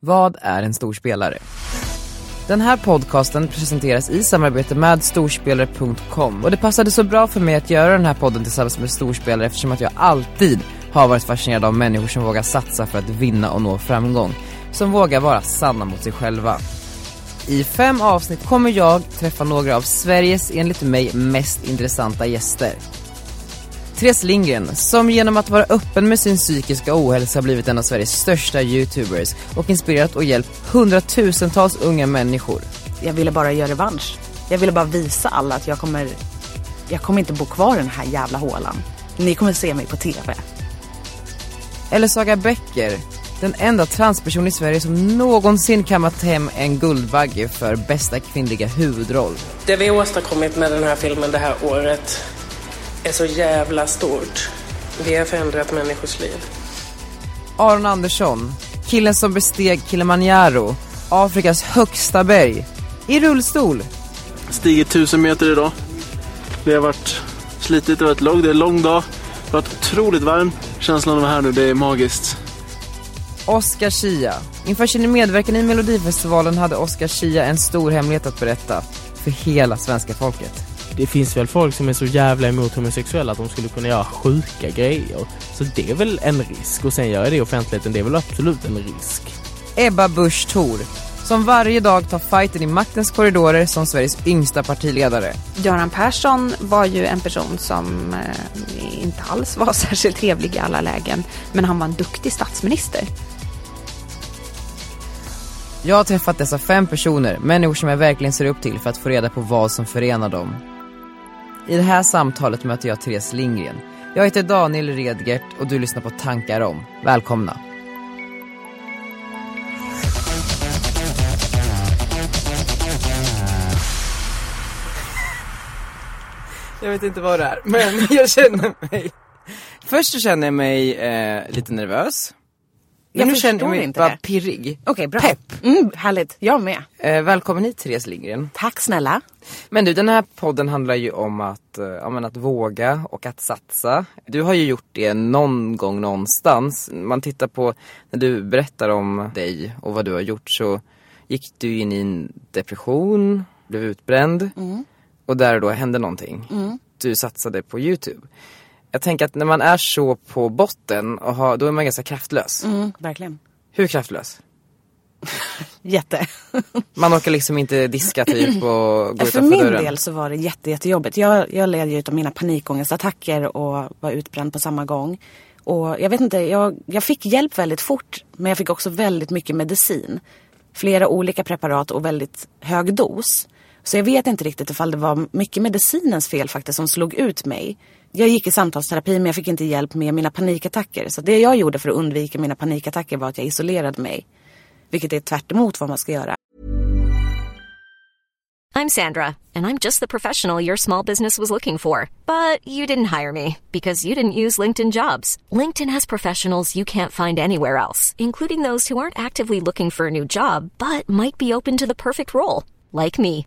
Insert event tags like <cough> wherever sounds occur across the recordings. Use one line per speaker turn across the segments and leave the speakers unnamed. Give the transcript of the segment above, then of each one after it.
Vad är en storspelare? Den här podcasten presenteras i samarbete med storspelare.com och det passade så bra för mig att göra den här podden tillsammans med storspelare eftersom att jag alltid har varit fascinerad av människor som vågar satsa för att vinna och nå framgång. Som vågar vara sanna mot sig själva. I fem avsnitt kommer jag träffa några av Sveriges, enligt mig, mest intressanta gäster. Therese Lindgren, som genom att vara öppen med sin psykiska ohälsa blivit en av Sveriges största youtubers och inspirerat och hjälpt hundratusentals unga människor.
Jag ville bara göra revansch. Jag ville bara visa alla att jag kommer, jag kommer inte bo kvar i den här jävla hålan. Ni kommer se mig på TV.
Eller Saga Becker, den enda transperson i Sverige som någonsin kammat hem en Guldbagge för bästa kvinnliga huvudroll.
Det vi har åstadkommit med den här filmen det här året är så jävla stort. Vi har förändrat människors liv.
Aron Andersson, killen som besteg Kilimanjaro, Afrikas högsta berg, i rullstol.
Stigit tusen meter idag. Det har varit slitigt, det har varit långt, det är en lång dag. Det har varit otroligt varmt. Känslan av att vara här nu, det är magiskt.
Oscar Schia. Inför sin medverkan i Melodifestivalen hade Oscar Schia en stor hemlighet att berätta för hela svenska folket.
Det finns väl folk som är så jävla emot homosexuella att de skulle kunna göra sjuka grejer. Så det är väl en risk. Och sen göra det i offentligheten, det är väl absolut en risk.
Ebba Busch Thor, som varje dag tar fighten i maktens korridorer som Sveriges yngsta partiledare.
Göran Persson var ju en person som eh, inte alls var <laughs> särskilt trevlig i alla lägen. Men han var en duktig statsminister.
Jag har träffat dessa fem personer, människor som jag verkligen ser upp till för att få reda på vad som förenar dem. I det här samtalet möter jag Therese Lindgren. Jag heter Daniel Redgert och du lyssnar på Tankar om. Välkomna! Jag vet inte vad det är, men <laughs> jag känner mig... Först så känner jag mig eh, lite nervös. Men
Jag
nu känner jag mig
inte
bara
det.
pirrig.
Okej, bra.
Pepp.
Mm, härligt. Jag med.
Eh, välkommen hit Therese Lindgren.
Tack snälla.
Men du, den här podden handlar ju om att, eh, men att våga och att satsa. Du har ju gjort det någon gång någonstans. Man tittar på, när du berättar om dig och vad du har gjort så gick du in i en depression, blev utbränd och där då hände någonting. Du satsade på Youtube. Jag tänker att när man är så på botten, och har, då är man ganska kraftlös.
Mm, verkligen.
Hur kraftlös? <laughs>
Jätte. <laughs>
Man orkar liksom inte diska typ och gå
För
utanför
min
dörren.
del så var det jätte, jättejobbigt. Jag, jag led ju av mina panikångestattacker och var utbränd på samma gång. Och jag vet inte, jag, jag fick hjälp väldigt fort. Men jag fick också väldigt mycket medicin. Flera olika preparat och väldigt hög dos. Så jag vet inte riktigt ifall det var mycket medicinens fel faktiskt som slog ut mig. Jag gick i samtalsterapi men jag fick inte hjälp med mina panikattacker. Så det jag gjorde för att undvika mina panikattacker var att jag isolerade mig. Vilket är tvärt emot vad man ska göra.
I'm Sandra, and I'm just the professional your small business was looking for. But you didn't hire me because you didn't use LinkedIn jobs. LinkedIn has professionals you can't find anywhere else, including those who aren't actively looking for a new job but might be open to the perfect role, like me.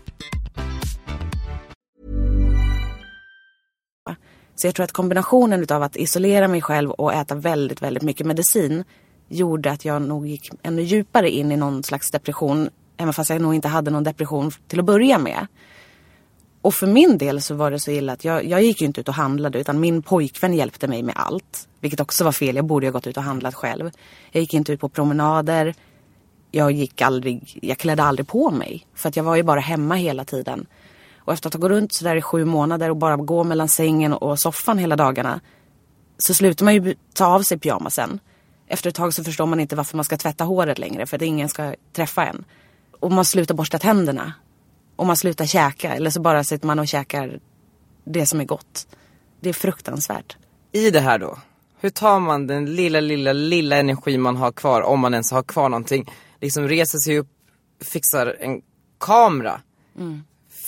Så jag tror att kombinationen av att isolera mig själv och äta väldigt, väldigt mycket medicin gjorde att jag nog gick ännu djupare in i någon slags depression. Även fast jag nog inte hade någon depression till att börja med. Och för min del så var det så illa att jag, jag gick ju inte ut och handlade utan min pojkvän hjälpte mig med allt. Vilket också var fel, jag borde ha gått ut och handlat själv. Jag gick inte ut på promenader. Jag gick aldrig, jag klädde aldrig på mig. För att jag var ju bara hemma hela tiden. Och efter att ha gått runt sådär i sju månader och bara gå mellan sängen och soffan hela dagarna. Så slutar man ju ta av sig pyjamasen. Efter ett tag så förstår man inte varför man ska tvätta håret längre för att ingen ska träffa en. och man slutar borsta tänderna. Och man slutar käka. Eller så bara sitter man och käkar det som är gott. Det är fruktansvärt.
I det här då, hur tar man den lilla, lilla, lilla energi man har kvar, om man ens har kvar någonting, liksom reser sig upp, fixar en kamera,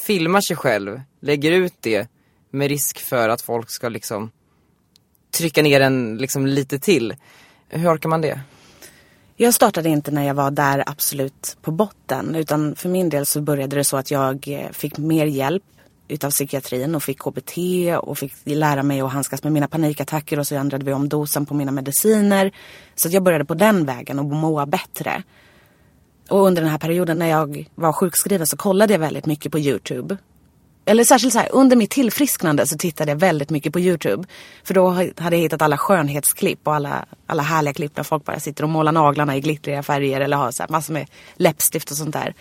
filmar sig själv, lägger ut det med risk för att folk ska liksom trycka ner en liksom lite till. Hur orkar man det?
Jag startade inte när jag var där absolut på botten. Utan för min del så började det så att jag eh, fick mer hjälp utav psykiatrin och fick KBT och fick lära mig att handskas med mina panikattacker och så ändrade vi om dosen på mina mediciner. Så att jag började på den vägen och må bättre. Och under den här perioden när jag var sjukskriven så kollade jag väldigt mycket på YouTube. Eller särskilt så här, under mitt tillfrisknande så tittade jag väldigt mycket på YouTube. För då hade jag hittat alla skönhetsklipp och alla, alla härliga klipp där folk bara sitter och målar naglarna i glittriga färger eller har så här massor med läppstift och sånt där.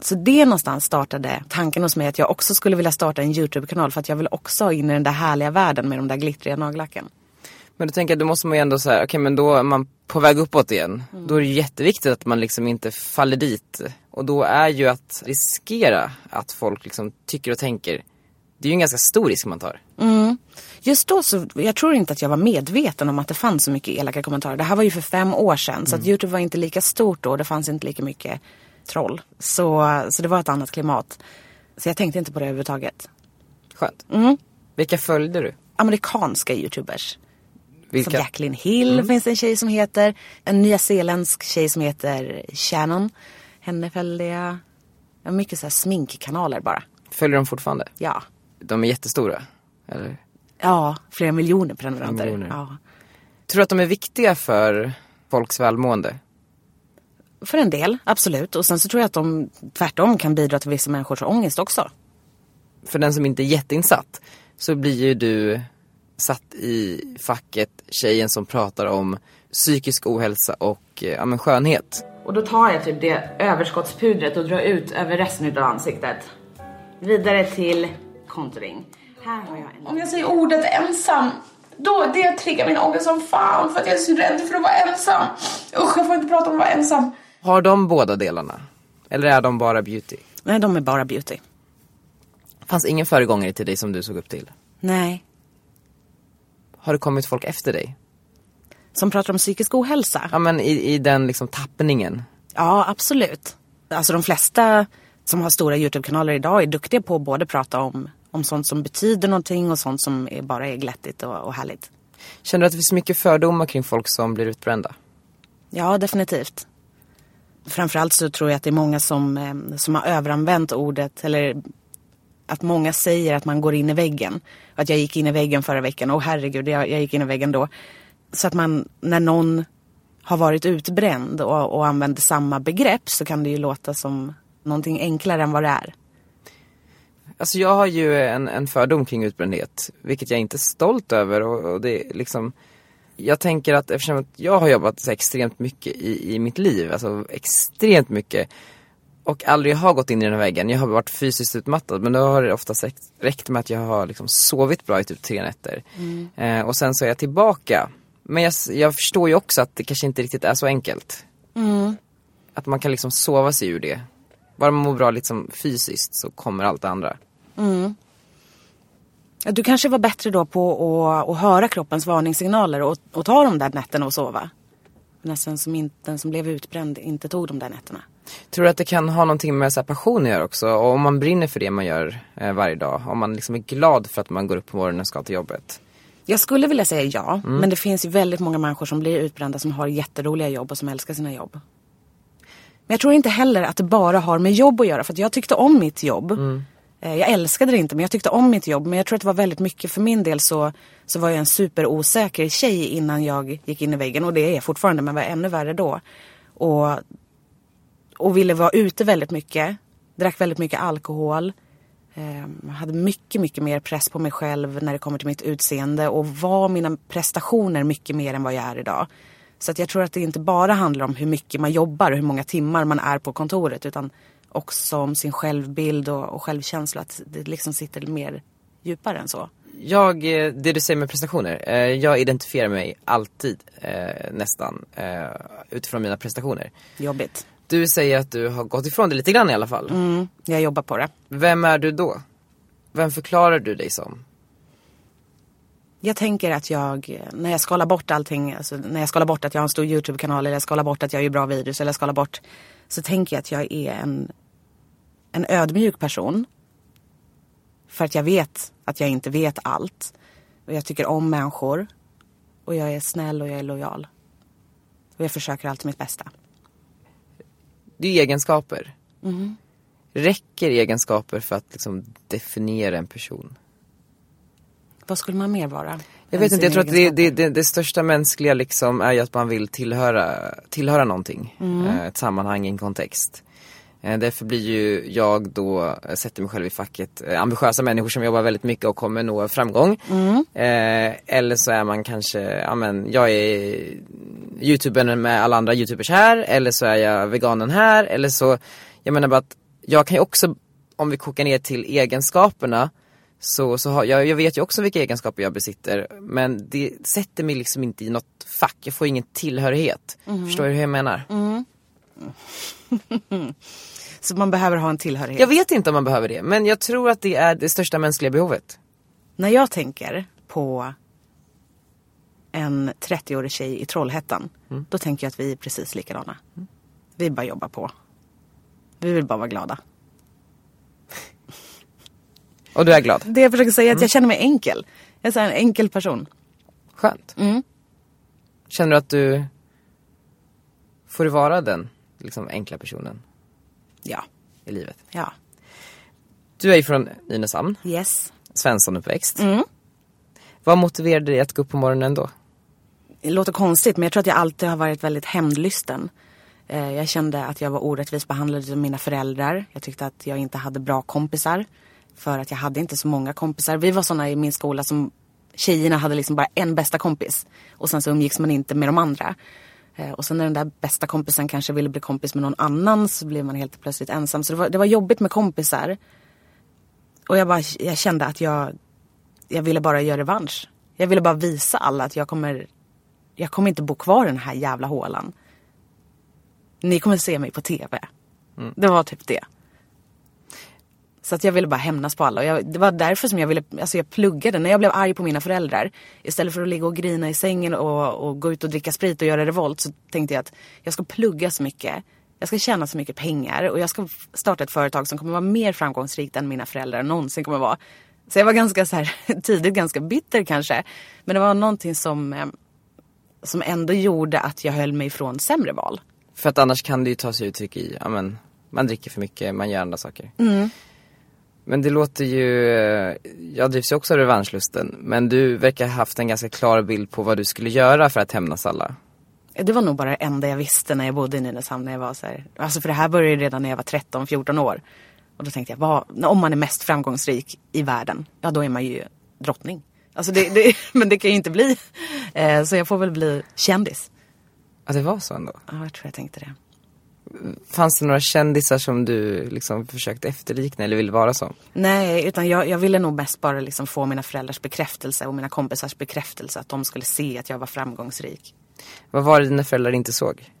Så det någonstans startade tanken hos mig att jag också skulle vilja starta en YouTube-kanal för att jag vill också in i den där härliga världen med de där glittriga nagellacken.
Men då tänker jag, då måste man ju ändå säga, okej men då är man på väg uppåt igen. Då är det jätteviktigt att man liksom inte faller dit. Och då är ju att riskera att folk liksom tycker och tänker. Det är ju en ganska stor risk man tar.
Just då så, jag tror inte att jag var medveten om att det fanns så mycket elaka kommentarer. Det här var ju för fem år sedan så att Youtube var inte lika stort då. Det fanns inte lika mycket troll. Så, så det var ett annat klimat. Så jag tänkte inte på det överhuvudtaget.
Skönt. Vilka följde du?
Amerikanska Youtubers.
Vilka?
Som Jacqueline Hill finns det en tjej som heter. En nyzeeländsk tjej som heter Shannon. Henne följde jag. Ja, Mycket så här sminkkanaler bara.
Följer de fortfarande?
Ja.
De är jättestora? Eller?
Ja, flera miljoner prenumeranter.
miljoner.
Ja.
Tror du att de är viktiga för folks välmående?
För en del, absolut. Och sen så tror jag att de tvärtom kan bidra till vissa människors ångest också.
För den som inte är jätteinsatt så blir ju du satt i facket tjejen som pratar om psykisk ohälsa och eh, ja, men skönhet.
Och då tar jag typ det överskottspudret och drar ut över resten av ansiktet. Vidare till contouring. Här har jag en...
Om jag säger ordet ensam, då det triggar min ångest som fan för att jag är så rädd för att vara ensam. Usch, jag får inte prata om att vara ensam.
Har de båda delarna? Eller är de bara beauty?
Nej, de är bara beauty.
Fanns ingen föregångare till dig som du såg upp till?
Nej.
Har det kommit folk efter dig?
Som pratar om psykisk ohälsa?
Ja men i, i den liksom tappningen.
Ja, absolut. Alltså de flesta som har stora YouTube-kanaler idag är duktiga på att både prata om, om sånt som betyder någonting och sånt som är, bara är glättigt och, och härligt.
Känner du att det finns mycket fördomar kring folk som blir utbrända?
Ja, definitivt. Framförallt så tror jag att det är många som, eh, som har överanvänt ordet eller att många säger att man går in i väggen. Att jag gick in i väggen förra veckan. Åh herregud, jag, jag gick in i väggen då. Så att man, när någon har varit utbränd och, och använder samma begrepp så kan det ju låta som någonting enklare än vad det är.
Alltså jag har ju en, en fördom kring utbrändhet, vilket jag inte är stolt över och, och det är liksom Jag tänker att eftersom att jag har jobbat så extremt mycket i, i mitt liv, alltså extremt mycket och aldrig har gått in i den här väggen. Jag har varit fysiskt utmattad men då har det oftast räckt, räckt med att jag har liksom sovit bra i typ tre nätter. Eh, och sen så är jag tillbaka. Men jag, jag förstår ju också att det kanske inte riktigt är så enkelt. Att man kan liksom sova sig ur det. Bara man mår bra liksom fysiskt så kommer allt det andra.
Ja, Du kanske var bättre då på att, att höra kroppens varningssignaler och, och ta de där nätterna och sova. Men den som, inte, den som blev utbränd inte tog de där nätterna.
Tror du att det kan ha någonting med så passion att göra också? Och om man brinner för det man gör eh, varje dag. Om man liksom är glad för att man går upp på morgonen och ska till jobbet.
Jag skulle vilja säga ja, men det finns ju väldigt många människor som blir utbrända som har jätteroliga jobb och som älskar sina jobb. Men jag tror inte heller att det bara har med jobb att göra för att jag tyckte om mitt jobb. Eh, Jag älskade det inte men jag tyckte om mitt jobb. Men jag tror att det var väldigt mycket för min del så, så var jag en superosäker tjej innan jag gick in i väggen. Och det är jag fortfarande men var ännu värre då. Och, och ville vara ute väldigt mycket. Drack väldigt mycket alkohol. Eh, hade mycket, mycket mer press på mig själv när det kommer till mitt utseende. Och var mina prestationer mycket mer än vad jag är idag. Så att jag tror att det inte bara handlar om hur mycket man jobbar och hur många timmar man är på kontoret. Utan också om sin självbild och, och självkänsla. Att det liksom sitter mer djupare än så.
Jag, eh, det du säger med prestationer. eh, Jag identifierar mig alltid eh, nästan utifrån mina prestationer.
Jobbigt.
Du säger att du har gått ifrån det lite grann i alla fall.
Mm, jag jobbar på det.
Vem är du då? Vem förklarar du dig som?
Jag tänker att jag, när jag skalar bort allting, alltså när jag skalar bort att jag har en stor YouTube-kanal eller jag skalar bort att jag gör bra videos eller jag skalar bort, så tänker jag att jag är en, en ödmjuk person. För att jag vet att jag inte vet allt. Och jag tycker om människor. Och jag är snäll och jag är lojal. Och jag försöker alltid mitt bästa.
Det är egenskaper.
Mm.
Räcker egenskaper för att liksom definiera en person?
Vad skulle man mer vara?
Jag vet inte, jag tror att det, det, det, det största mänskliga liksom är ju att man vill tillhöra, tillhöra någonting.
Mm.
Eh, Ett sammanhang, en kontext. Eh, Därför blir ju jag då, jag sätter mig själv i facket, eh, ambitiösa människor som jobbar väldigt mycket och kommer nå framgång.
Mm.
Eh, eller så är man kanske, ja men jag är youtubern med alla andra youtubers här, eller så är jag veganen här, eller så, jag menar bara att jag kan ju också, om vi kokar ner till egenskaperna, så, så har, jag, jag vet ju också vilka egenskaper jag besitter, men det sätter mig liksom inte i något fack, jag får ingen tillhörighet.
Mhm.
Förstår du hur jag menar?
Mm. Så man behöver ha en tillhörighet?
Jag vet inte om man behöver det, men jag tror att det är det största mänskliga behovet.
När jag tänker på en 30-årig tjej i Trollhättan,
Mm.
då tänker jag att vi är precis likadana. Vi bara jobbar på. Vi vill bara vara glada. <laughs>
Och du är glad?
Det jag försöker säga är att
Mm.
jag känner mig enkel. Jag är en enkel person.
Skönt.
Mm.
Känner du att du får du vara den liksom, enkla personen
Ja.
i livet?
Ja.
Du är ju från Nynäshamn,
Yes.
Svensson-uppväxt.
Mm.
Vad motiverade dig att gå upp på morgonen då?
Det låter konstigt men jag tror att jag alltid har varit väldigt hämndlysten. Eh, Jag kände att jag var orättvist behandlad av mina föräldrar. Jag tyckte att jag inte hade bra kompisar. För att jag hade inte så många kompisar. Vi var sådana i min skola som tjejerna hade liksom bara en bästa kompis. Och sen så umgicks man inte med de andra. Eh, Och sen när den där bästa kompisen kanske ville bli kompis med någon annan så blev man helt plötsligt ensam. Så det var, det var jobbigt med kompisar. Och jag, bara, jag kände att jag, jag ville bara göra revansch. Jag ville bara visa alla att jag kommer, jag kommer inte bo kvar i den här jävla hålan. Ni kommer se mig på TV. Det var typ det. Så att jag ville bara hämnas på alla. Och jag, det var därför som jag ville, alltså jag pluggade. När jag blev arg på mina föräldrar. Istället för att ligga och grina i sängen och, och gå ut och dricka sprit och göra revolt. Så tänkte jag att jag ska plugga så mycket. Jag ska tjäna så mycket pengar. Och jag ska starta ett företag som kommer vara mer framgångsrikt än mina föräldrar någonsin kommer vara. Så jag var ganska så här, <laughs> tidigt ganska bitter kanske. Men det var någonting som, eh, som ändå gjorde att jag höll mig ifrån sämre val.
För att annars kan det ju ta sig uttryck i, ja men, man dricker för mycket, man gör andra saker.
Mm.
Men det låter ju, eh, jag drivs ju också av revanschlusten, men du verkar ha haft en ganska klar bild på vad du skulle göra för att hämnas alla.
Det var nog bara det enda jag visste när jag bodde i Nynäshamn. När jag var så här, alltså för det här började ju redan när jag var 13-14 år. Och då tänkte jag, vad, om man är mest framgångsrik i världen, ja då är man ju drottning. Alltså det, det, <laughs> men det kan ju inte bli. Eh, så jag får väl bli kändis.
Ja det var så ändå.
Ja, jag tror jag tänkte det.
Fanns det några kändisar som du liksom försökte efterlikna eller ville vara som?
Nej, utan jag, jag ville nog mest bara liksom få mina föräldrars bekräftelse och mina kompisars bekräftelse. Att de skulle se att jag var framgångsrik.
Vad var det dina föräldrar inte såg?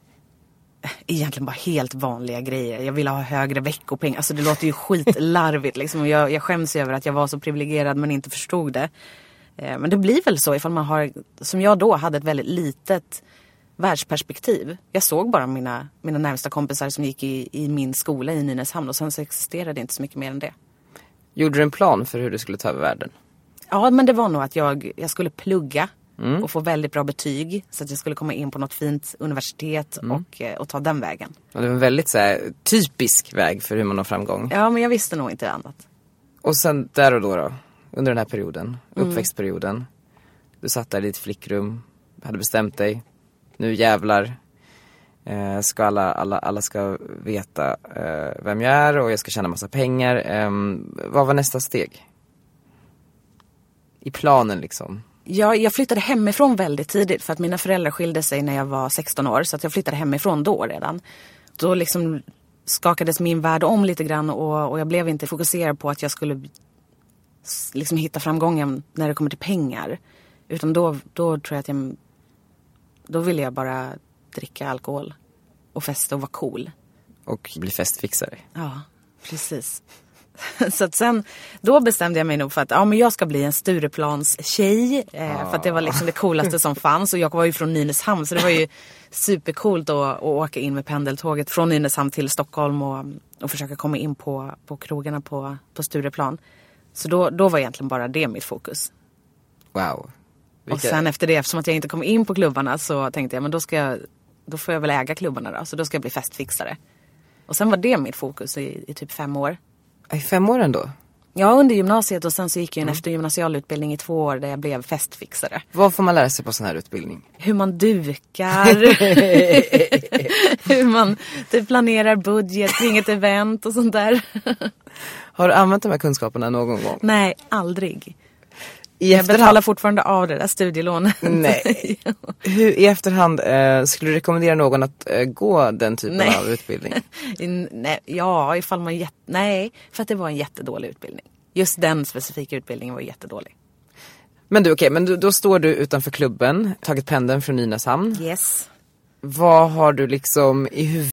egentligen bara helt vanliga grejer. Jag ville ha högre veckopeng. Alltså det låter ju skitlarvigt <laughs> liksom. Jag, jag skäms över att jag var så privilegierad men inte förstod det. Eh, Men det blir väl så ifall man har, som jag då hade ett väldigt litet världsperspektiv. Jag såg bara mina, mina närmsta kompisar som gick i, i min skola i Nynäshamn och sen så existerade inte så mycket mer än det.
Gjorde du en plan för hur du skulle ta över världen?
Ja men det var nog att jag, jag skulle plugga
Mm.
och få väldigt bra betyg så att jag skulle komma in på något fint universitet och, eh, och ta den vägen.
Och det var en väldigt så här, typisk väg för hur man når framgång.
Ja men jag visste nog inte annat.
Och sen där och då då, under den här perioden,
Mm.
uppväxtperioden. Du satt där i ditt flickrum, hade bestämt dig. Nu jävlar eh, ska alla, alla, alla ska veta eh, vem jag är och jag ska tjäna massa pengar. Eh, vad var nästa steg? I planen liksom.
Jag, jag flyttade hemifrån väldigt tidigt för att mina föräldrar skilde sig när jag var 16 år. Så att jag flyttade hemifrån då redan. Då liksom skakades min värld om lite grann och, och jag blev inte fokuserad på att jag skulle liksom hitta framgången när det kommer till pengar. Utan då, då tror jag att jag, då ville jag bara dricka alkohol och festa och vara cool.
och bli festfixare.
Ja, precis. <laughs> Så att sen, då bestämde jag mig nog för att ja, men jag ska bli en Stureplans tjej. Eh, För att det var liksom det coolaste som <laughs> fanns. Och jag var ju från Nynäshamn så det var ju supercoolt att, att åka in med pendeltåget från Nynäshamn till Stockholm och, och försöka komma in på, på krogarna på, på Stureplan. Så då, då var egentligen bara det mitt fokus.
Wow.
Och sen efter det, eftersom att jag inte kom in på klubbarna så tänkte jag men då ska jag, då får jag väl äga klubbarna då. Så då ska jag bli festfixare. Och sen var det mitt fokus i, i typ fem år.
I fem år ändå?
Ja, under gymnasiet och sen så gick jag en eftergymnasial utbildning i två år där jag blev festfixare.
Vad får man lära sig på sån här utbildning?
Hur man dukar. <laughs> Hur man typ planerar budget kring ett event och sånt där.
Har du använt de här kunskaperna någon gång?
Nej, aldrig.
I
Jag
efterhand?
betalar fortfarande av det där studielånet.
Nej. <laughs> Hur, I efterhand, eh, skulle du rekommendera någon att eh, gå den typen
Nej.
av utbildning? <laughs>
In- nej, ja, ifall man... Jätt- nej, för att det var en jättedålig utbildning. Just den specifika utbildningen var jättedålig.
Men du, okej, men du, då står du utanför klubben, tagit pendeln från Nynäshamn.
Yes.
Vad har du liksom i huvudet?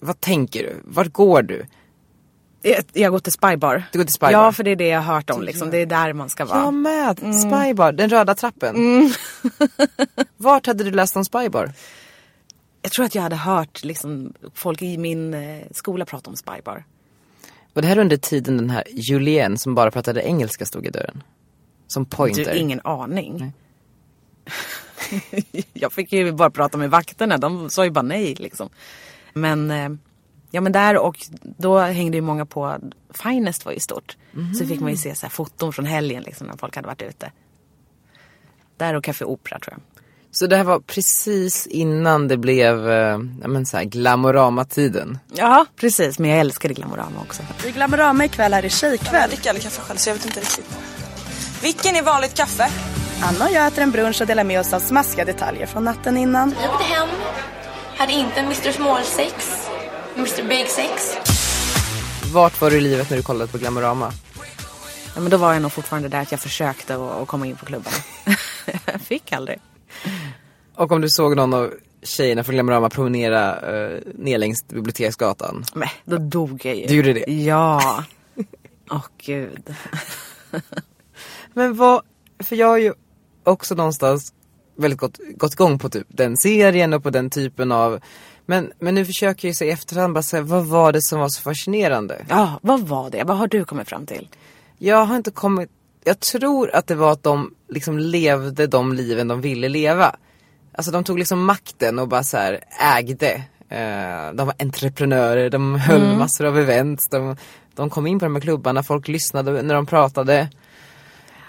Vad tänker du? Vart går du?
Jag, jag går till Spybar.
Du går till Spybar?
Ja, för det är det jag har hört om. Liksom. Det är där man ska vara.
Jag med! Spybar, den röda trappen. <laughs> Vart hade du läst om Spybar?
Jag tror att jag hade hört liksom, folk i min eh, skola prata om Spybar.
Och det här under tiden den här Julien som bara pratade engelska stod i dörren. Som pointer.
Du, ingen aning. <laughs> jag fick ju bara prata med vakterna. De sa ju bara nej liksom. Men, eh, ja men där och då hängde ju många på, Finest var ju stort. Så fick man ju se så här foton från helgen liksom när folk hade varit ute. Där och Café Opera tror jag.
Så det här var precis innan det blev eh, ja, men så här, glamorama-tiden.
Ja, precis. Men jag älskade Glamorama också.
I Glamorama ikväll är det tjejkväll. Jag dricker aldrig kaffe själv så jag vet inte riktigt. Vilken är vanligt kaffe? Anna och jag äter en brunch och delar med oss av smaskiga detaljer från natten innan.
Jag åkte hem, hade inte Mr Small sex, Mr Big sex.
Vart var du i livet när du kollade på Glamorama?
Ja, men då var jag nog fortfarande där att jag försökte att, komma in på klubben. <laughs> jag fick aldrig.
Och om du såg någon av tjejerna från Glamorama promenera eh, ner längs Biblioteksgatan?
Men då dog jag ju.
Du gjorde det?
Ja. <laughs> Åh gud.
Men vad, för jag har ju också någonstans väldigt gått, gått igång på typ den serien och på den typen av men, men nu försöker jag ju i efterhand bara säga, vad var det som var så fascinerande?
Ja, vad var det? Vad har du kommit fram till?
Jag har inte kommit, jag tror att det var att de liksom levde de liven de ville leva. Alltså de tog liksom makten och bara så här ägde. Eh, de var entreprenörer, de höll
Mm.
massor av events. De, de kom in på de här klubbarna, folk lyssnade när de pratade.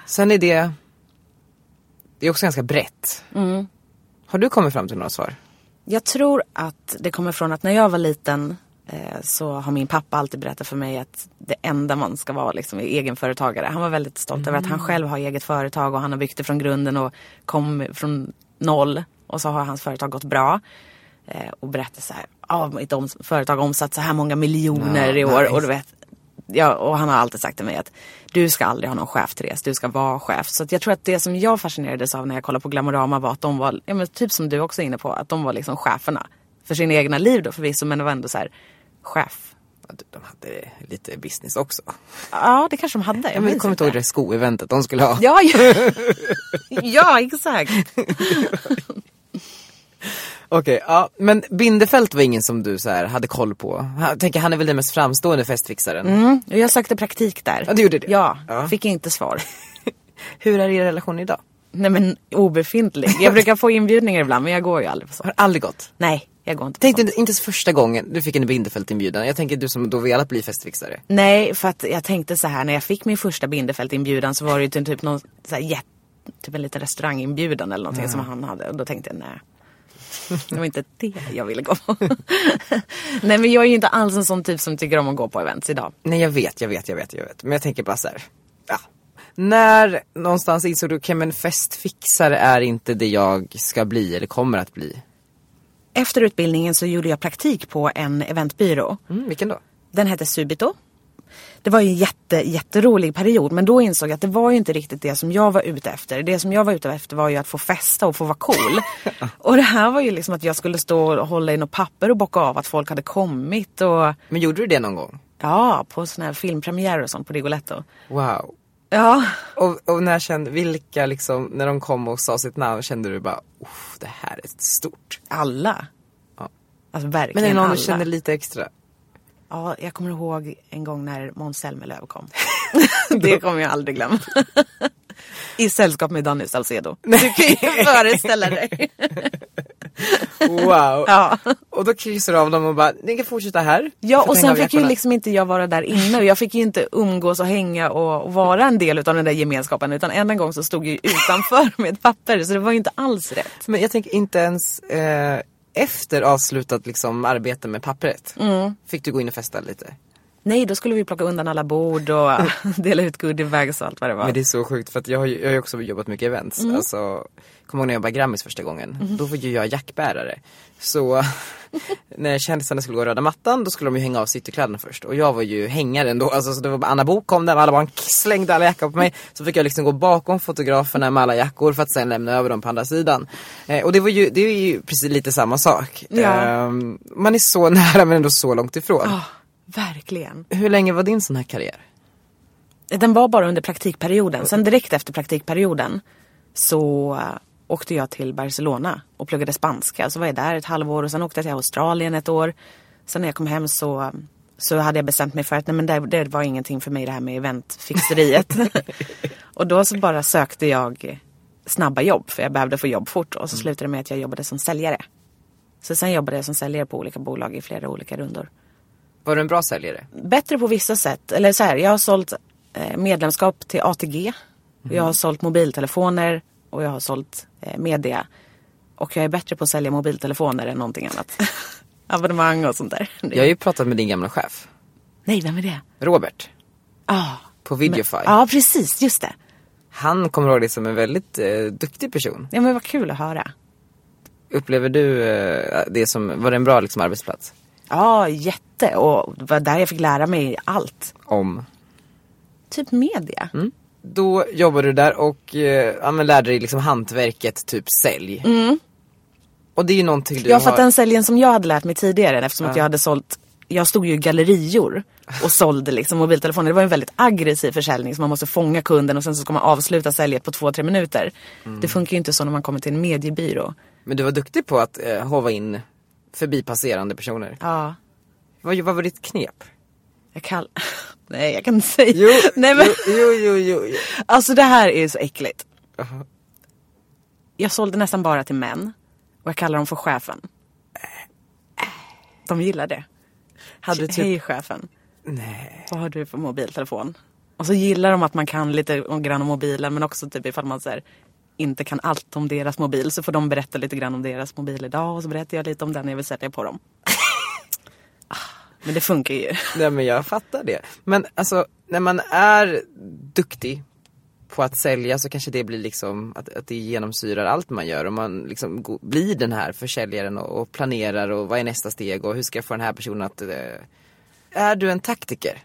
Sen är det, det är också ganska brett.
Mm.
Har du kommit fram till några svar?
Jag tror att det kommer från att när jag var liten eh, så har min pappa alltid berättat för mig att det enda man ska vara liksom är egenföretagare. Han var väldigt stolt över att han själv har eget företag och han har byggt det från grunden och kom från noll och så har hans företag gått bra. Eh, och berättar så här, ja mitt om, företag har omsatt så här många miljoner
Ja,
i år.
nice.
Och du vet, ja, och han har alltid sagt till mig att du ska aldrig ha någon chef Therese, du ska vara chef. Så jag tror att det som jag fascinerades av när jag kollade på Glamorama var att de var, ja, men typ som du också är inne på, att de var liksom cheferna. För sina egna liv då förvisso, men det var ändå så här, chef.
De hade lite business också.
Ja, det kanske de hade. Jag
Jag men,
minns
kommer inte ihåg det skoeventet de skulle ha.
Ja, ja. <laughs> ja exakt. <laughs>
Okej, ja. Men Bindefält var ingen som du så här hade koll på. Jag tänker han är väl den mest framstående festfixaren.
Mm, jag sökte praktik där.
Ja, du gjorde det?
Ja,
Ja.
fick inte svar. <laughs>
Hur är er relation idag?
Nej men obefintlig. Jag brukar få inbjudningar ibland men jag går ju aldrig på sånt.
Har aldrig gått?
Nej, jag går inte på
Tänk
sånt.
inte första gången du fick en Bindefält-inbjudan. Jag tänker du som då velat bli festfixare.
Nej, för att jag tänkte så här när jag fick min första Bindefält-inbjudan så var det ju typ, någon så här, jätt, typ en liten restauranginbjudan eller någonting
Ja.
som han hade. Och då tänkte jag nej. Det var inte det jag ville gå på. nej men jag är ju inte alls en sån typ som tycker om att gå på events idag.
Nej jag vet, jag vet, jag vet, jag vet. Men jag tänker bara så här. Ja. När någonstans insåg du, okej men festfixare är inte det jag ska bli eller kommer att bli.
Efter utbildningen så gjorde jag praktik på en eventbyrå.
Mm, vilken då?
Den hette Subito. Det var ju en jätte, jätterolig period men då insåg jag att det var ju inte riktigt det som jag var ute efter. Det som jag var ute efter var ju att få festa och få vara cool. <laughs> och det här var ju liksom att jag skulle stå och hålla i något papper och bocka av att folk hade kommit och...
Men gjorde du det någon gång?
Ja, på sådana här filmpremiärer och sånt på Rigoletto.
Wow.
Ja.
Och, och när kände, vilka liksom, när de kom och sa sitt namn kände du bara, "Uff, det här är stort.
Alla.
Ja.
Alltså verkligen
Men är det någon
alla.
du känner lite extra?
Ja, jag kommer ihåg en gång när Måns Zelmerlöw kom. <laughs> det kommer jag aldrig glömma. I sällskap med Danny Saucedo. Du kan ju föreställa dig.
Wow.
Ja.
Och då kryssar du av dem och bara, ni kan fortsätta här.
Ja och sen fick ju liksom inte jag vara där inne och jag fick ju inte umgås och hänga och, och vara en del av den där gemenskapen utan än en gång så stod jag ju utanför <laughs> med ett papper så det var ju inte alls rätt.
Men jag tänker inte ens eh, efter avslutat liksom arbete med pappret.
Mm.
Fick du gå in och festa lite?
Nej då skulle vi plocka undan alla bord och <laughs> dela ut goodiebags och allt vad det var.
Men det är så sjukt för att jag har ju jag har också jobbat mycket events.
Mm.
Alltså, kommer ihåg när jag jobbade Grammis första gången.
Mhm.
Då var ju jag jackbärare. Så <laughs> när kändisarna skulle gå röda mattan då skulle de ju hänga av citykläderna först. Och jag var ju hängaren då. Alltså, så det var Anna Bok kom där och alla bara slängde alla jackor på mig. Så fick jag liksom gå bakom fotograferna med alla jackor för att sen lämna över dem på andra sidan. Eh, och det var ju, det är ju precis lite samma sak.
Ja.
Ehm, man är så <laughs> nära men ändå så långt ifrån.
Ah, verkligen.
Hur länge var din sån här karriär?
Den var bara under praktikperioden. Sen direkt efter praktikperioden så åkte jag till Barcelona och pluggade spanska. Så var jag där ett halvår och sen åkte jag till Australien ett år. Sen när jag kom hem så, så hade jag bestämt mig för att nej, men det, det var ingenting för mig det här med eventfixeriet. <laughs> och då så bara sökte jag snabba jobb för jag behövde få jobb fort. Och så slutade det med att jag jobbade som säljare. Så sen jobbade jag som säljare på olika bolag i flera olika rundor
Var du en bra säljare?
bättre på vissa sätt. Eller så här, jag har sålt eh, medlemskap till ATG. Jag har sålt mobiltelefoner och jag har sålt eh, media. Och jag är bättre på att sälja mobiltelefoner än någonting annat. <laughs> Abonnemang och sånt där.
Jag har ju pratat med din gamla chef,
Nej, vem är det?
Robert.
Ah,
På Videofy.
Ja, precis. Just det.
Han kommer ihåg dig som en väldigt eh, duktig person.
Ja, men vad kul att höra.
Upplever du eh, det som, var det en bra liksom, arbetsplats?
Ja, jätte. Och det var där jag fick lära mig allt.
Om?
Typ media.
Mm. Då jobbade du där och eh, ja, men lärde dig liksom hantverket, typ sälj.
Mm.
Och det är ju någonting du
Ja, för
har...
att den säljen som jag hade lärt mig tidigare eftersom att
Ja.
jag hade sålt jag stod ju i gallerior och sålde liksom mobiltelefoner. Det var en väldigt aggressiv försäljning så man måste fånga kunden och sen så ska man avsluta säljet på två, tre minuter.
Mm.
Det funkar ju inte så när man kommer till en mediebyrå.
Men du var duktig på att eh, hova in förbipasserande personer.
Ja.
Vad, vad var ditt knep?
Jag kan... <laughs> Nej, jag kan inte säga.
Jo,
Nej, men...
jo, jo, jo, jo.
Alltså det här är så äckligt.
Aha.
Jag sålde nästan bara till män. Och jag kallar dem för chefen. De gillar det.
Hade du typ-
Hej chefen.
Nej.
Vad har du för mobiltelefon? Och så gillar de att man kan lite grann om mobilen men också typ ifall man så här, inte kan allt om deras mobil så får de berätta lite grann om deras mobil idag och så berättar jag lite om den jag vill sälja på dem. Men det funkar ju.
Nej men jag fattar det. Men alltså när man är duktig på att sälja så kanske det blir liksom att, att det genomsyrar allt man gör. Och man liksom go- blir den här försäljaren och, och planerar och vad är nästa steg och hur ska jag få den här personen att... Eh, är du en taktiker?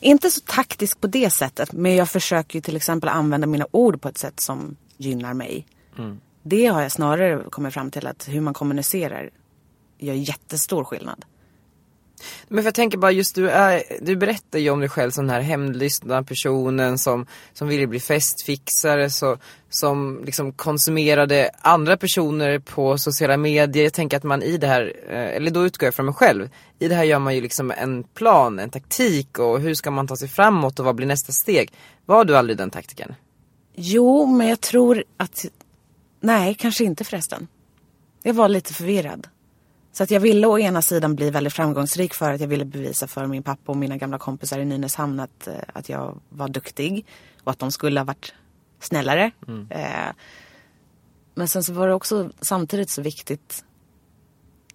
Inte så taktisk på det sättet, men jag försöker ju till exempel använda mina ord på ett sätt som gynnar mig.
Mm.
Det har jag snarare kommit fram till att hur man kommunicerar gör jättestor skillnad.
Men för jag tänker bara just du är, du berättar ju om dig själv som den här hämndlystna personen som, som ville bli festfixare, så, som liksom konsumerade andra personer på sociala medier. Jag tänker att man i det här, eh, eller då utgår jag från mig själv, i det här gör man ju liksom en plan, en taktik och hur ska man ta sig framåt och vad blir nästa steg? Var du aldrig den taktiken?
Jo, men jag tror att... Nej, kanske inte förresten. Jag var lite förvirrad. Så att jag ville å ena sidan bli väldigt framgångsrik för att jag ville bevisa för min pappa och mina gamla kompisar i Nynäshamn att, eh, att jag var duktig. Och att de skulle ha varit snällare. Eh, men sen så var det också samtidigt så viktigt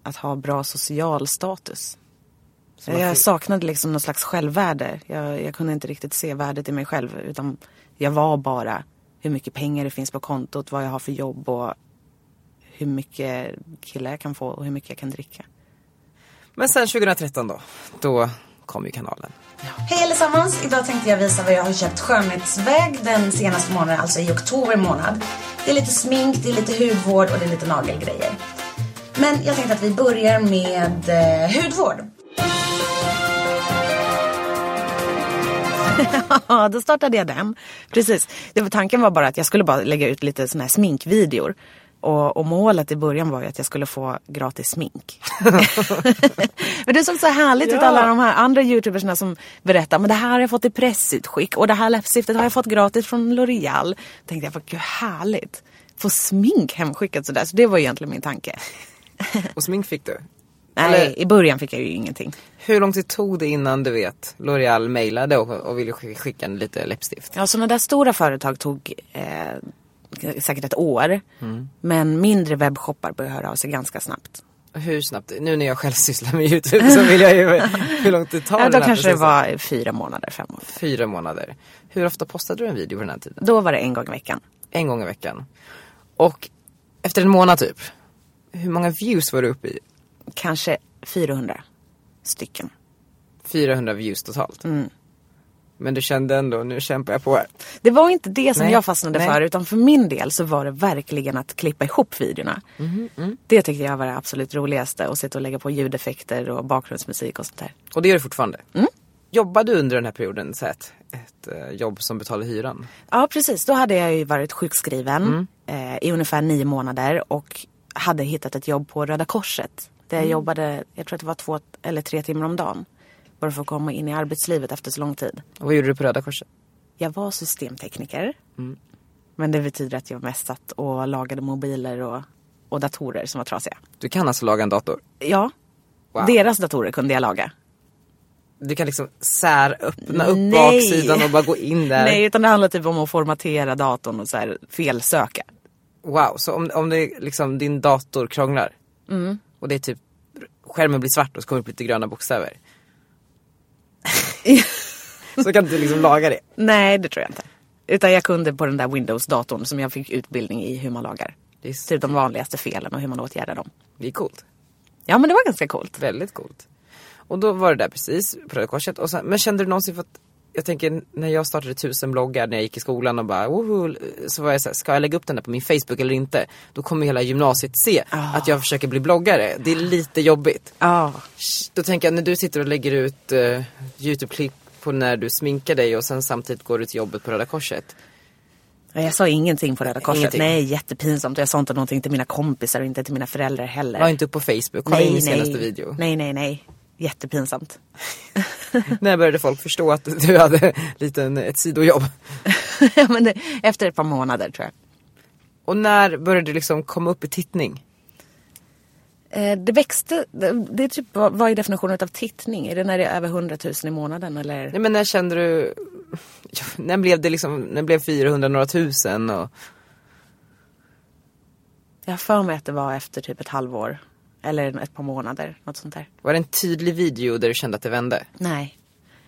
att ha bra social status.
Så
Jag saknade liksom någon slags självvärde. Jag, jag kunde inte riktigt se värdet i mig själv. Utan jag var bara hur mycket pengar det finns på kontot, vad jag har för jobb och hur mycket killar jag kan få och hur mycket jag kan dricka.
Men sen 2013 då, då kom ju kanalen.
Hej allesammans! Idag tänkte jag visa vad jag har köpt skönhetsväg den senaste månaden, alltså i oktober månad. Det är lite smink, det är lite hudvård och det är lite nagelgrejer. Men jag tänkte att vi börjar med eh, hudvård. <laughs>
Ja, då startade jag den. Precis. Det var, tanken var bara att jag skulle bara lägga ut lite såna här sminkvideor. Och, och målet i början var ju att jag skulle få gratis smink. <laughs> men det såg så härligt ut
Ja.
alla de här andra youtubersna som berättar men det här har jag fått i pressutskick och det här läppstiftet har jag fått gratis från L'Oreal. tänkte jag, vad gud härligt. Få smink hemskickat sådär. Så det var egentligen min tanke.
Och smink fick du?
Nej,
Eller-
i början fick jag ju ingenting.
Hur lång tid tog det innan du vet L'Oreal mejlade och, och ville sk- skicka en lite läppstift?
Ja, sådana där stora företag tog eh, säkert ett år.
Mm.
Men mindre webbshoppar började höra av sig ganska snabbt.
Hur snabbt? Nu när jag själv sysslar med YouTube så vill jag ju <laughs> hur långt det tar
Ja, då kanske det var fyra månader, fem månader.
Fyra månader. Hur ofta postade du en video på den här tiden?
Då var det en gång i veckan.
En gång i veckan. Och efter en månad typ, hur många views var du uppe i?
Kanske 400 stycken.
400 views totalt.
Mm.
Men du kände ändå, nu kämpar jag på här.
Det var inte det som
Nej,
jag fastnade
nej.
för utan för min del så var det verkligen att klippa ihop videorna.
Mhm, mm.
Det tyckte jag var det absolut roligaste. Att sitta och lägga på ljudeffekter och bakgrundsmusik och sånt där.
Och det gör du fortfarande?
Mm.
Jobbade du under den här perioden så ett, ett eh, jobb som betalade hyran?
Ja precis, då hade jag ju varit sjukskriven
Mm.
eh, i ungefär nio månader och hade hittat ett jobb på Röda Korset. Där jag
Mm.
jobbade, jag tror att det var två eller tre timmar om dagen. För att komma in i arbetslivet efter så lång tid.
Och vad gjorde du på Röda Korset?
Jag var systemtekniker.
Mm.
Men det betyder att jag mest satt och lagade mobiler och, och datorer som var trasiga.
Du kan alltså laga en dator?
Ja,
Wow.
deras datorer kunde jag laga.
Du kan liksom säröppna upp
Nej.
baksidan och bara gå in <laughs> där?
Nej, utan det handlar typ om att formatera datorn och så här felsöka.
Wow, så om, om det liksom din dator krånglar
Mm.
och det är typ skärmen blir svart och så kommer det upp lite gröna bokstäver. <laughs> så kan du liksom laga det.
Nej, det tror jag inte. Utan jag kunde på den där Windows-datorn som jag fick utbildning i hur man lagar.
Det är,
Typ de vanligaste felen och hur man åtgärdar dem.
det är coolt.
Ja, men det var ganska coolt.
Väldigt coolt. Och då var det där precis på Röda Korset. Och sen, men kände du någonsin för att jag tänker när jag startade tusen bloggar när jag gick i skolan och bara woho, så var jag så här, ska jag lägga upp den där på min Facebook eller inte? Då kommer hela gymnasiet se att jag försöker bli bloggare. Det är lite jobbigt.
Ja.
Då tänker jag när du sitter och lägger ut uh, Youtube-klipp på när du sminkar dig och sen samtidigt går du till jobbet på Röda Korset.
Jag sa ingenting på Röda Korset.
Ingenting.
Nej, jättepinsamt. Jag sa inte någonting till mina kompisar och inte till mina föräldrar heller.
Var inte upp på Facebook, kolla in min senaste video.
Nej, nej, nej. Jättepinsamt. <laughs>
när började folk förstå att du hade lite ett sidojobb? <laughs>
Ja, men det, efter ett par månader tror jag.
Och när började du liksom komma upp i tittning?
Eh, det växte, det, det är typ, vad, vad är definitionen av tittning? Är det när det är över 100 000 i månaden eller?
Nej men när kände du, ja, <laughs> när blev det liksom, när blev 400 några tusen och
Jag har för mig att det var efter typ ett halvår. Eller ett par månader, något sånt där.
var det en tydlig video där du kände att det vände?
Nej.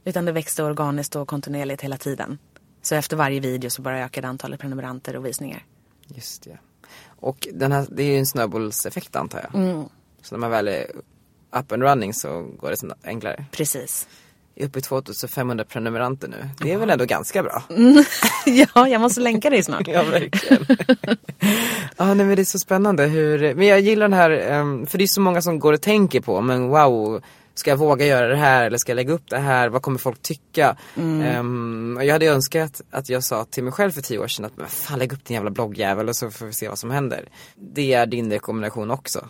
Utan det växte organiskt och kontinuerligt hela tiden. Så efter varje video så bara ökade antalet prenumeranter och visningar.
Just det. Och den här, det är ju en snöbollseffekt antar jag.
Mm.
Så när man väl är up and running så går det enklare.
Precis.
Är uppe i 2500 prenumeranter nu. Det är väl ändå ganska bra?
Mm. <laughs> ja, jag måste länka dig snart. <laughs>
Ja, verkligen. <laughs> Ja, nej, men det är så spännande hur, men jag gillar den här, ehm, för det är så många som går och tänker på, men wow, ska jag våga göra det här eller ska jag lägga upp det här? Vad kommer folk tycka?
Mm.
Ehm, och jag hade önskat att jag sa till mig själv för tio år sedan att men fan lägg upp din jävla bloggjävel och så får vi se vad som händer. Det är din rekommendation också.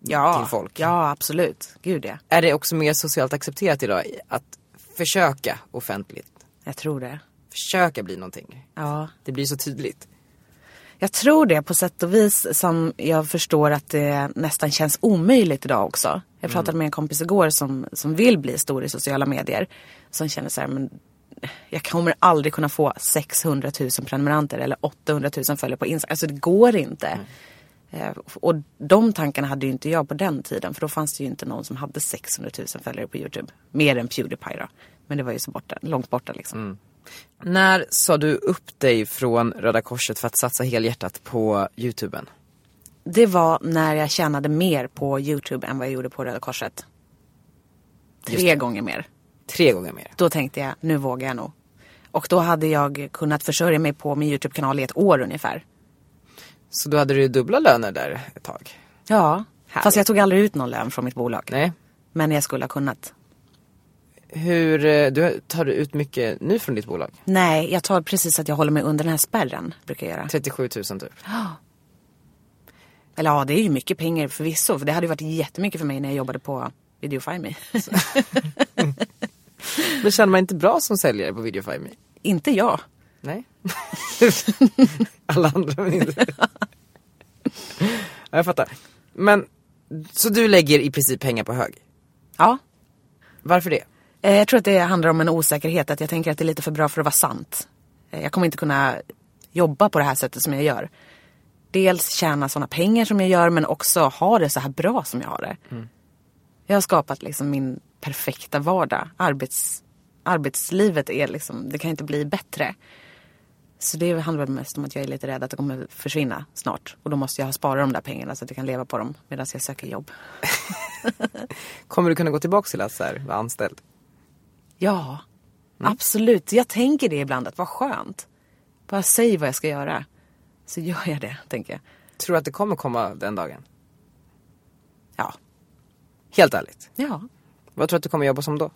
Ja,
Till folk.
ja absolut. Gud ja.
Är det också mer socialt accepterat idag att försöka offentligt?
Jag tror det.
Försöka bli någonting.
Ja.
Det blir så tydligt.
Jag tror det på sätt och vis som jag förstår att det nästan känns omöjligt idag också. Jag pratade med en kompis igår som, som vill bli stor i sociala medier. Som känner så här, men jag kommer aldrig kunna få 600 000 prenumeranter eller 800 000 följare på Instagram. Alltså det går inte. Eh, och de tankarna hade ju inte jag på den tiden. För då fanns det ju inte någon som hade 600 000 följare på YouTube. Mer än Pewdiepie då. Men det var ju så borta, långt borta liksom.
När sa du upp dig från Röda Korset för att satsa helhjärtat på YouTuben?
Det var när jag tjänade mer på YouTube än vad jag gjorde på Röda Korset. Tre gånger mer.
Tre gånger mer.
Då tänkte jag, nu vågar jag nog. Och då hade jag kunnat försörja mig på min YouTube-kanal i ett år ungefär.
Så då hade du dubbla löner där ett tag?
Ja, fast jag tog aldrig ut någon lön från mitt bolag.
Nej.
Men jag skulle ha kunnat.
Hur, eh, du, tar du ut mycket nu från ditt bolag?
Nej, jag tar precis att jag håller mig under den här spärren. Brukar jag göra.
37 000 typ.
Eller ja, det är ju mycket pengar förvisso. För det hade ju varit jättemycket för mig när jag jobbade på Videofy Me. <laughs>
Men känner man inte bra som säljare på Videofy Me?
inte jag.
Nej. <laughs> Alla andra men inte. ja, jag fattar. Men, så du lägger i princip pengar på hög?
Ja.
Varför det?
Eh, Jag tror att det handlar om en osäkerhet. Att jag tänker att det är lite för bra för att vara sant. Eh, Jag kommer inte kunna jobba på det här sättet som jag gör. Dels tjäna sådana pengar som jag gör men också ha det så här bra som jag har det. Jag har skapat liksom min perfekta vardag. Arbets, arbetslivet är liksom, det kan inte bli bättre. Så det handlar mest om att jag är lite rädd att det kommer försvinna snart. Och då måste jag ha sparat de där pengarna så att jag kan leva på dem medan jag söker jobb. <laughs>
Kommer du kunna gå tillbaka till att så här, vara anställd?
Ja, absolut. Jag tänker det ibland att vad skönt. Bara säg vad jag ska göra. Så gör jag det, tänker jag.
Tror du att det kommer komma den dagen?
Ja.
Helt ärligt?
Ja.
Vad tror du att du kommer jobba som då?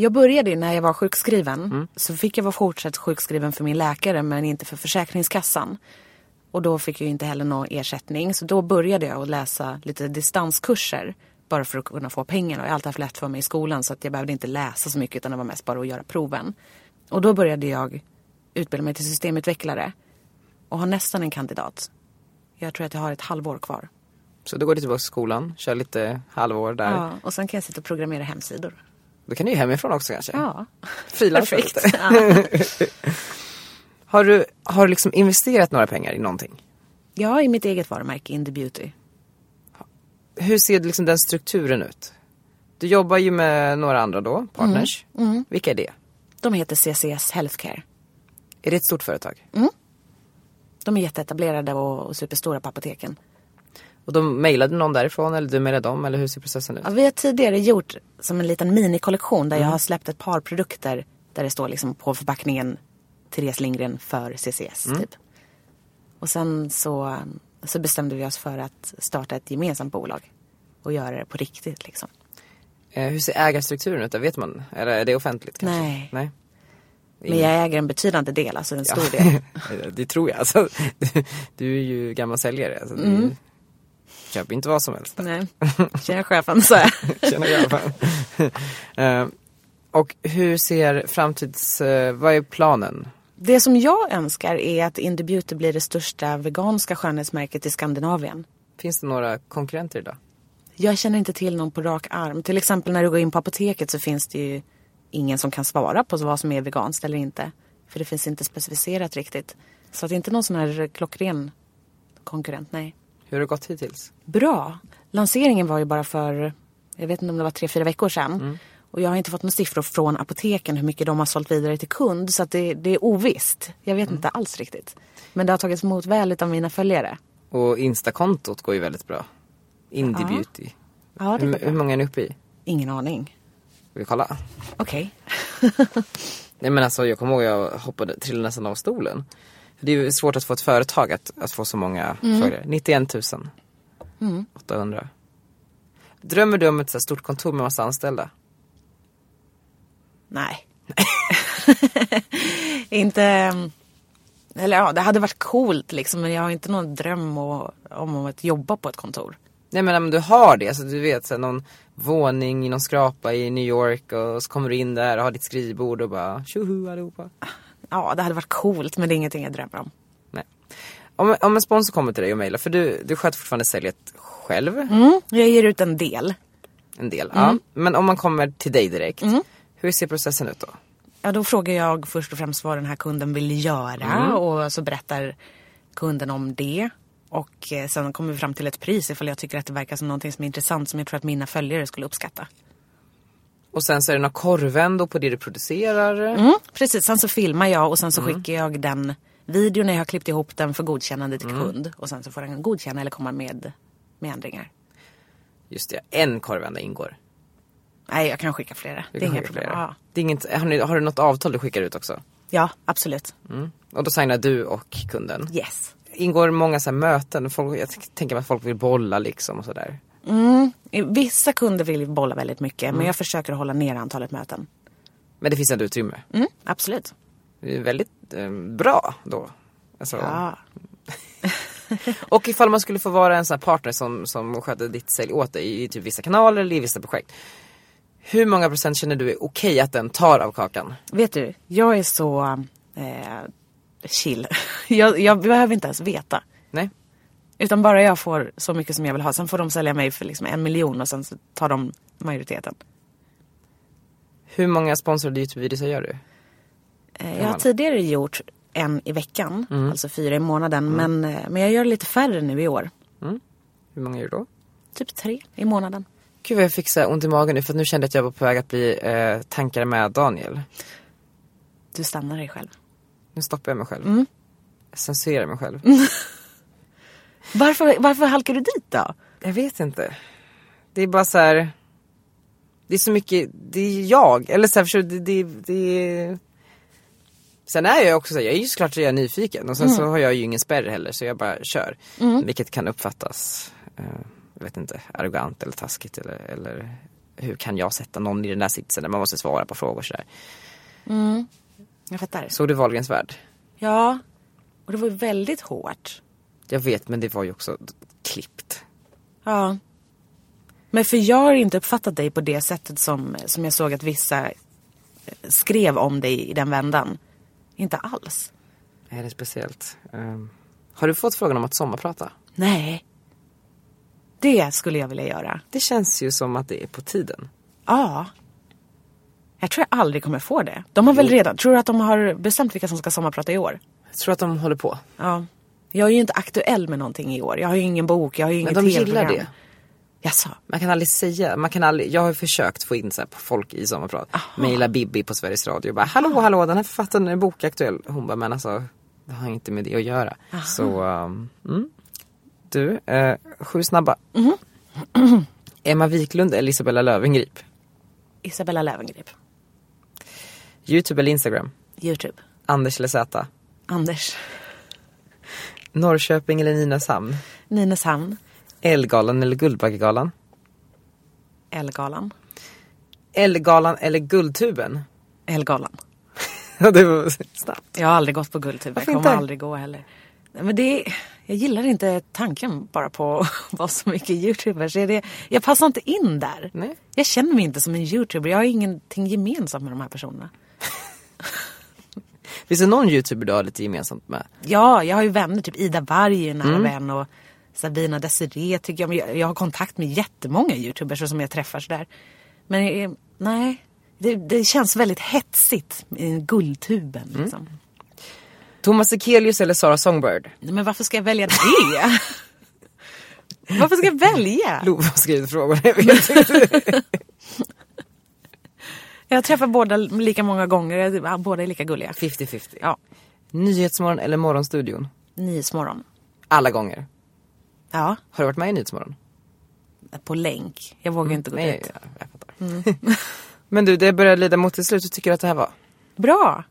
Jag började när jag var sjukskriven. Så fick jag vara fortsatt sjukskriven för min läkare men inte för Försäkringskassan. Och då fick jag inte heller någon ersättning. Så då började jag att läsa lite distanskurser. Bara för att kunna få pengar. Och jag har alltid haft lätt för mig i skolan så att jag behövde inte läsa så mycket utan det var mest bara att göra proven. Och då började jag utbilda mig till systemutvecklare. Och har nästan en kandidat. Jag tror att jag har ett halvår kvar.
Så då går du tillbaka till skolan, kör lite halvår där.
Ja, och sen kan jag sitta och programmera hemsidor.
Då kan du ju hemifrån också kanske?
Ja, perfekt. Ja. <laughs>
Har du, har du liksom investerat några pengar i någonting?
Ja, i mitt eget varumärke Indie Beauty.
Hur ser liksom den strukturen ut? Du jobbar ju med några andra då, partners.
Mm, mm.
Vilka är det?
De heter CCS Healthcare.
Är det ett stort företag?
Mm. De är jätteetablerade och, och superstora på apoteken.
Och de mejlade någon därifrån eller du mejlade dem eller hur ser processen ut?
Ja, vi har tidigare gjort som en liten minikollektion där jag
Mm.
har släppt ett par produkter där det står liksom på förpackningen Therese Lindgren för CCS
Mm.
typ. Och sen så, så bestämde vi oss för att starta ett gemensamt bolag och göra det på riktigt liksom.
Eh, hur ser ägarstrukturen ut? där? Vet man? Eller är det offentligt kanske?
Nej.
Nej.
Men jag äger en betydande del, alltså en stor
Ja.
del. <laughs>
det tror jag. Alltså, <laughs> du, du är ju gammal säljare. Alltså,
Mm.
Köper inte vad som helst.
Nej, tjena chefen, så jag. <laughs>
Tjena grabbar. Eh, och hur ser framtids... eh, vad är planen?
Det som jag önskar är att Indie Beauty blir det största veganska skönhetsmärket i Skandinavien.
Finns det några konkurrenter idag?
Jag känner inte till någon på rak arm. Till exempel när du går in på apoteket så finns det ju ingen som kan svara på vad som är veganskt eller inte. För det finns inte specificerat riktigt. Så att det är inte någon sån här klockren konkurrent, nej.
Hur har det gått hittills?
Bra. Lanseringen var ju bara för, jag vet inte om det var tre, fyra veckor sedan. Och jag har inte fått några siffror från apoteken hur mycket de har sålt vidare till kund. Så det, det är ovisst. Jag vet inte alls riktigt. Men det har tagits emot väl av mina följare.
Och Instakontot går ju väldigt bra. Indie
Ja.
Beauty.
Ja, det
hur, hur många är ni uppe i?
Ingen aning.
Ska vi kolla?
Okej.
Nej men alltså jag kommer ihåg jag hoppade, trillade nästan av stolen. Det är ju svårt att få ett företag att, att få så många
Mm.
följare. 91 000
Mm.
800. Drömmer du om ett så stort kontor med massa anställda?
Nej. <laughs> inte... Eller ja, det hade varit coolt liksom. Men jag har inte någon dröm och, om att jobba på ett kontor.
Nej men om du har det, alltså du vet så här, någon våning i någon skrapa i New York och så kommer du in där och har ditt skrivbord och bara tjoho allihopa.
Ja, det hade varit coolt men det är ingenting jag drömmer om.
Nej. Om, om en sponsor kommer till dig och mejlar, för du, du sköter fortfarande säljet själv.
Mm, jag ger ut en del.
En del,
Mm.
ja. Men om man kommer till dig direkt, hur ser processen ut då?
Ja, då frågar jag först och främst vad den här kunden vill göra
Mm.
och så berättar kunden om det. Och eh, sen kommer vi fram till ett pris ifall jag tycker att det verkar som någonting som är intressant som jag tror att mina följare skulle uppskatta.
Och sen så är det några korvändor på det du producerar.
Mm, precis, sen så filmar jag och sen så
Mm.
skickar jag den videon när jag har klippt ihop den för godkännande till
Mm.
kund. Och sen så får den godkänna eller komma med, med ändringar.
Just det, en korvända ingår.
Nej, jag kan skicka flera.
Du
det är inga problem. Ja.
Det är inget, har, ni, har du något avtal du skickar ut också?
ja, absolut.
Mm. Och då signar du och kunden?
Yes.
Ingår många så möten? Folk, jag tänker mig att folk vill bolla liksom och sådär.
Mm. Vissa kunder vill bolla väldigt mycket
Mm.
men jag försöker hålla ner antalet möten.
Men det finns ändå utrymme?
Mm, absolut.
Det är väldigt eh, bra då. Alltså,
Ja. <laughs>
Och ifall man skulle få vara en sån här partner som, som sköter ditt sälj åt dig i typ vissa kanaler eller i vissa projekt. Hur många procent känner du är okej att den tar av kakan?
Vet du, jag är så eh, chill. <laughs> Jag, jag behöver inte ens veta.
Nej.
Utan bara jag får så mycket som jag vill ha. Sen får de sälja mig för liksom en miljon och sen så tar de majoriteten.
Hur många sponsrade Youtube-videos gör du?
Eh, jag har tidigare gjort en i veckan,
Mm.
alltså fyra i månaden. Men, eh, men jag gör lite färre nu i år.
Hur många gör du då?
Typ tre i månaden.
Gud vad jag fick så ont i magen nu för att nu kände jag att jag var på väg att bli eh, tankare med Daniel.
Du stannar dig själv.
Nu stoppar jag mig själv.
Mm.
Jag censurerar mig själv. <laughs>
Varför, varför halkar du dit då?
Jag vet inte. Det är bara så här. Det är så mycket, det är jag. Eller så här, förstår du, det, det, det. Sen är jag också så här, jag är ju såklart så jag är nyfiken och sen
Mm.
så har jag ju ingen spärr heller så jag bara kör.
Mm.
Vilket kan uppfattas, eh, jag vet inte, arrogant eller taskigt eller, eller hur kan jag sätta någon i den där sitsen där man måste svara på frågor sådär.
Mm. Jag fattar.
Såg du Wahlgrens värld?
Ja, och det var ju väldigt hårt.
Jag vet men det var ju också klippt.
Ja. Men för jag har inte uppfattat dig på det sättet som, som jag såg att vissa eh, skrev om dig i den vändan. Inte alls.
Nej det är speciellt. Ehm, har du fått frågan om att sommarprata?
Nej. Det skulle jag vilja göra.
Det känns ju som att det är på tiden.
Ja. Jag tror jag aldrig kommer få det. De har väl redan, tror du att de har bestämt vilka som ska sommarprata i år?
Jag tror att de håller på.
Ja. Jag är ju inte aktuell med någonting i år. Jag har ju ingen bok, jag har ju
Men
inget
de gillar det.
Jaså?
Man kan aldrig säga, man kan aldrig, jag har försökt få in så folk i sommarprat. Mejla Bibi på Sveriges Radio och bara hallå hallå den här författaren är bokaktuell. Hon bara men alltså det har inte med det att göra.
Aha.
Så um, mm. du, eh, sju snabba.
Mhm.
Emma Wiklund eller Isabella Löwengrip?
Isabella Löwengrip.
Youtube eller Instagram?
Youtube.
Anders eller Zäta?
Anders.
Norrköping eller Nynäshamn?
Nynäshamn.
Elgalan eller Guldbaggegalan?
Elgalan.
Elgalan eller Guldtuben?
Elgalan. <laughs>
Det var snabbt.
Jag har aldrig gått på Guldtuben.
Varför
Jag kommer
inte?
aldrig gå heller. Men det är, jag gillar inte tanken bara på <laughs> att vara så mycket youtubers. Är det, jag passar inte in där.
Nej.
Jag känner mig inte som en youtuber. Jag har ingenting gemensamt med de här personerna.
Finns det någon youtuber du har lite gemensamt med?
Ja, jag har ju vänner. Typ Ida Warg är en nära
Mm.
vän. Och Sabina Desiree tycker jag. Men jag. Jag har kontakt med jättemånga youtubers som jag träffar sådär. Men eh, nej. Det, det känns väldigt hetsigt i guldtuben.
Mm.
Liksom.
Thomas Ekelius eller Sara Songbird?
Nej, men varför ska jag välja det? <laughs> varför ska jag välja?
Lova har skrivit frågor. Jag
träffar båda lika många gånger. Båda är lika gulliga.
50-50.
Ja.
Nyhetsmorgon eller Morgonstudion?
Nyhetsmorgon.
Alla gånger.
Ja.
Har du varit med i Nyhetsmorgon?
På länk. Jag vågar inte gå
Nej,
dit.
ja, jag fattar.
Mm. <laughs>
Men du, det börjar lida mot sitt slut. Hur tycker du att det här var?
Bra.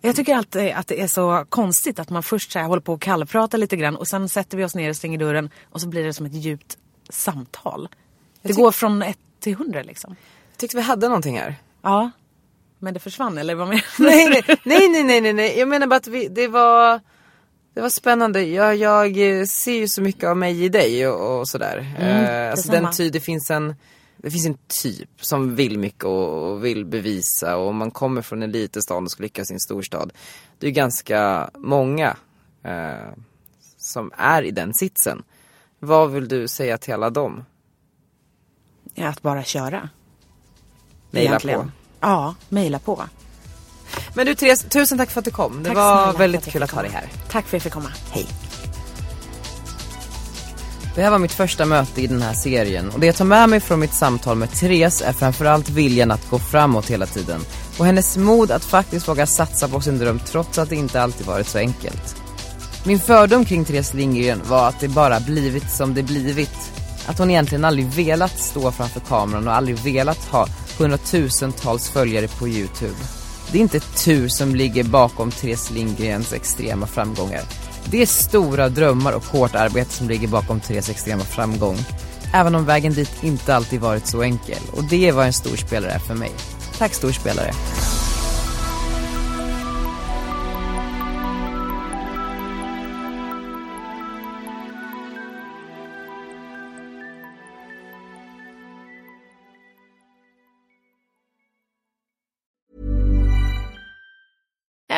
Jag tycker alltid att det är så konstigt att man först så här håller på och kallprata lite grann och sen sätter vi oss ner och stänger dörren och så blir det som ett djupt samtal. Det går från ett till hundra liksom.
Tyckte vi hade någonting här.
Ja. Men det försvann eller vad menar du?
nej, nej, nej, nej, nej, nej. Jag menar bara att vi, det var Det var spännande. Jag, jag eh, ser ju så mycket av mig i dig och, och sådär.
Mm,
eh, alltså den ty, det finns en det finns en typ som vill mycket och, och vill bevisa och om man kommer från en liten stad och ska lyckas i en storstad. Det är ganska många eh, som är i den sitsen. Vad vill du säga till alla dem?
Att bara köra.
Mejla på.
Ja, mejla på.
Men du Therese, tusen tack för att du kom. Det
Tack
var
snälla
väldigt kul att ha dig här.
Tack för att jag fick komma.
Hej. Det här var mitt första möte i den här serien och det jag tar med mig från mitt samtal med Therese är framförallt viljan att gå framåt hela tiden och hennes mod att faktiskt våga satsa på sin dröm trots att det inte alltid varit så enkelt. Min fördom kring Therese Lindgren var att det bara blivit som det blivit. Att hon egentligen aldrig velat stå framför kameran och aldrig velat ha hundratusentals följare på Youtube. Det är inte tur som ligger bakom Therese Lindgrens extrema framgångar. Det är stora drömmar och hårt arbete som ligger bakom Therese extrema framgång. Även om vägen dit inte alltid varit så enkel. Och det är vad en storspelare är för mig. Tack storspelare.